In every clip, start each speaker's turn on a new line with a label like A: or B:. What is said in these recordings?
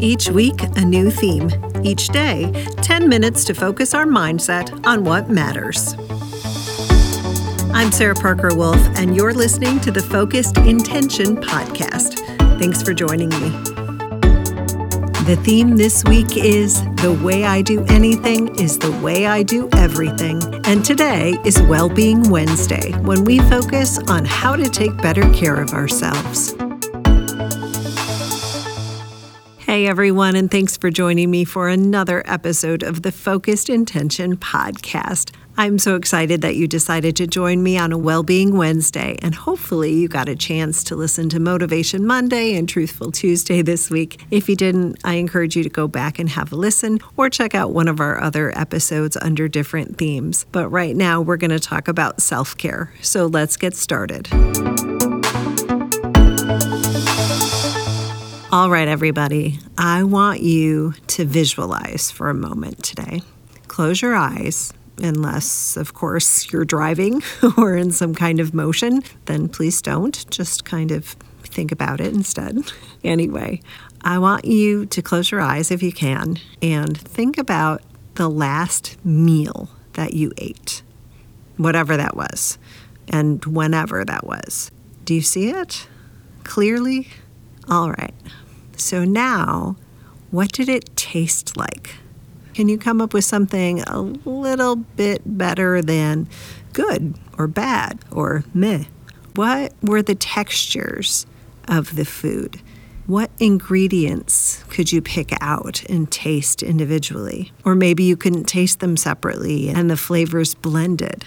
A: Each week, a new theme. Each day, 10 minutes to focus our mindset on what matters. I'm Sarah Parker Wolf, and you're listening to the Focused Intention Podcast. Thanks for joining me. The theme this week is The Way I Do Anything is the Way I Do Everything. And today is Wellbeing Wednesday, when we focus on how to take better care of ourselves. Hey everyone, and thanks for joining me for another episode of the Focused Intention podcast. I'm so excited that you decided to join me on a Wellbeing Wednesday, and hopefully, you got a chance to listen to Motivation Monday and Truthful Tuesday this week. If you didn't, I encourage you to go back and have a listen or check out one of our other episodes under different themes. But right now, we're going to talk about self care. So let's get started. All right, everybody, I want you to visualize for a moment today. Close your eyes, unless, of course, you're driving or in some kind of motion, then please don't. Just kind of think about it instead. Anyway, I want you to close your eyes if you can and think about the last meal that you ate, whatever that was, and whenever that was. Do you see it clearly? All right. So now, what did it taste like? Can you come up with something a little bit better than good or bad or meh? What were the textures of the food? What ingredients could you pick out and taste individually? Or maybe you couldn't taste them separately and the flavors blended.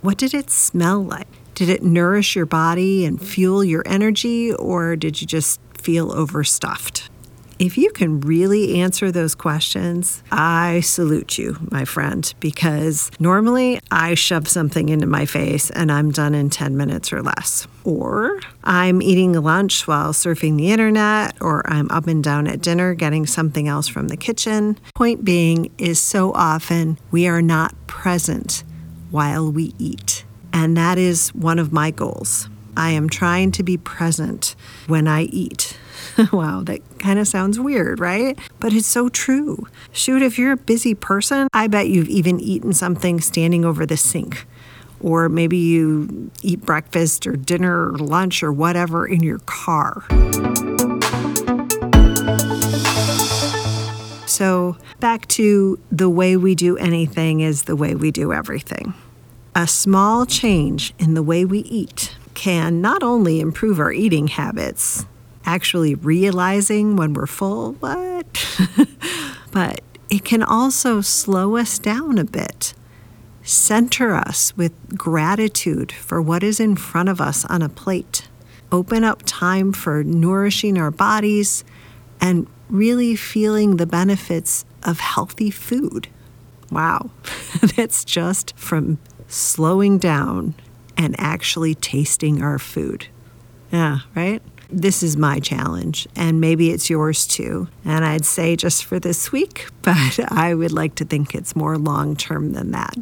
A: What did it smell like? Did it nourish your body and fuel your energy, or did you just feel overstuffed? If you can really answer those questions, I salute you, my friend, because normally I shove something into my face and I'm done in 10 minutes or less. Or I'm eating lunch while surfing the internet, or I'm up and down at dinner getting something else from the kitchen. Point being is so often we are not present while we eat. And that is one of my goals. I am trying to be present when I eat. wow, that kind of sounds weird, right? But it's so true. Shoot, if you're a busy person, I bet you've even eaten something standing over the sink. Or maybe you eat breakfast or dinner or lunch or whatever in your car. So, back to the way we do anything is the way we do everything. A small change in the way we eat can not only improve our eating habits, actually realizing when we're full, what? but it can also slow us down a bit, center us with gratitude for what is in front of us on a plate, open up time for nourishing our bodies, and really feeling the benefits of healthy food. Wow, that's just from slowing down and actually tasting our food. Yeah, right? This is my challenge, and maybe it's yours too. And I'd say just for this week, but I would like to think it's more long term than that.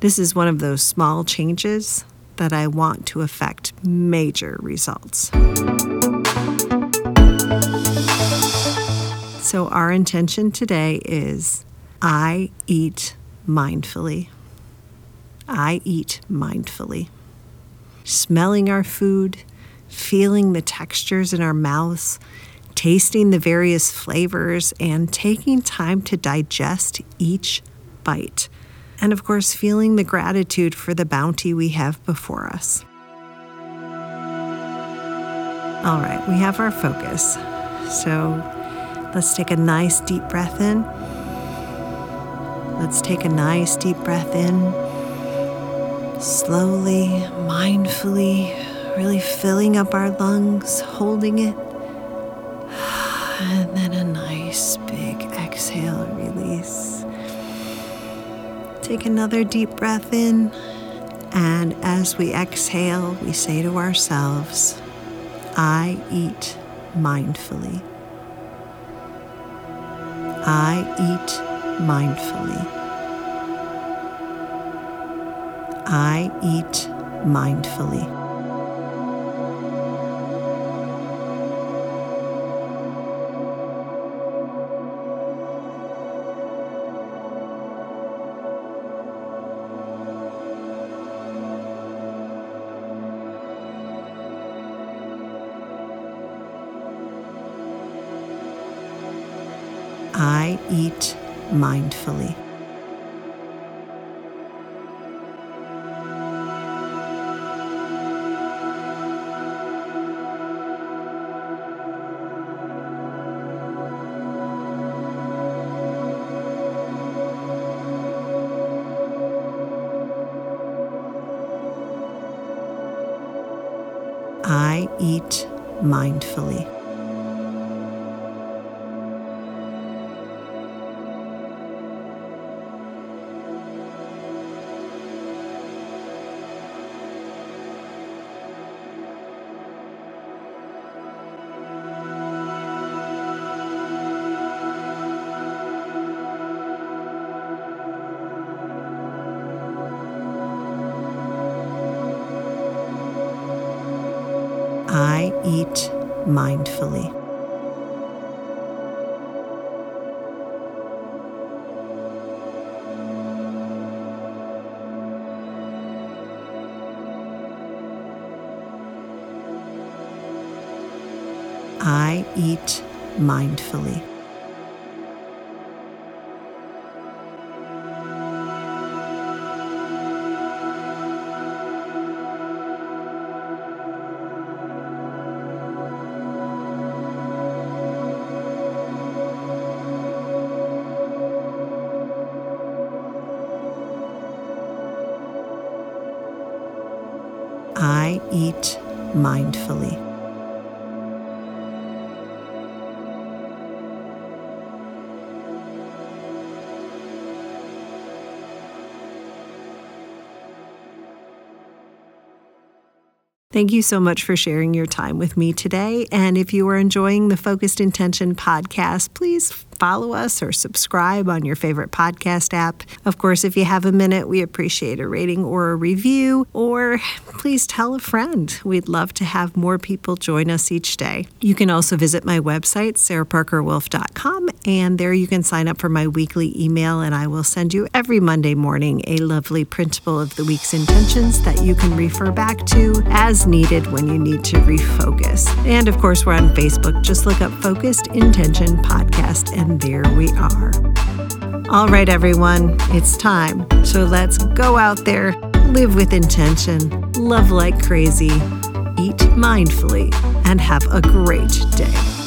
A: This is one of those small changes that I want to affect major results. So, our intention today is I eat mindfully. I eat mindfully smelling our food, feeling the textures in our mouths, tasting the various flavors, and taking time to digest each bite. And of course, feeling the gratitude for the bounty we have before us. All right, we have our focus. So let's take a nice deep breath in. Let's take a nice deep breath in slowly, mindfully, really filling up our lungs, holding it. And then a nice big exhale, release. Take another deep breath in. And as we exhale, we say to ourselves, I eat mindfully. I eat mindfully. I eat mindfully. I eat mindfully. I eat mindfully. I eat mindfully. I eat mindfully. I eat mindfully. Thank you so much for sharing your time with me today. And if you are enjoying the Focused Intention podcast, please follow us or subscribe on your favorite podcast app. Of course, if you have a minute, we appreciate a rating or a review, or please tell a friend. We'd love to have more people join us each day. You can also visit my website, sarahparkerwolf.com, and there you can sign up for my weekly email, and I will send you every Monday morning a lovely printable of the week's intentions that you can refer back to as needed when you need to refocus. And of course, we're on Facebook. Just look up Focused Intention Podcast, and there we are. All right, everyone, it's time. So let's go out there, live with intention, love like crazy, eat mindfully, and have a great day.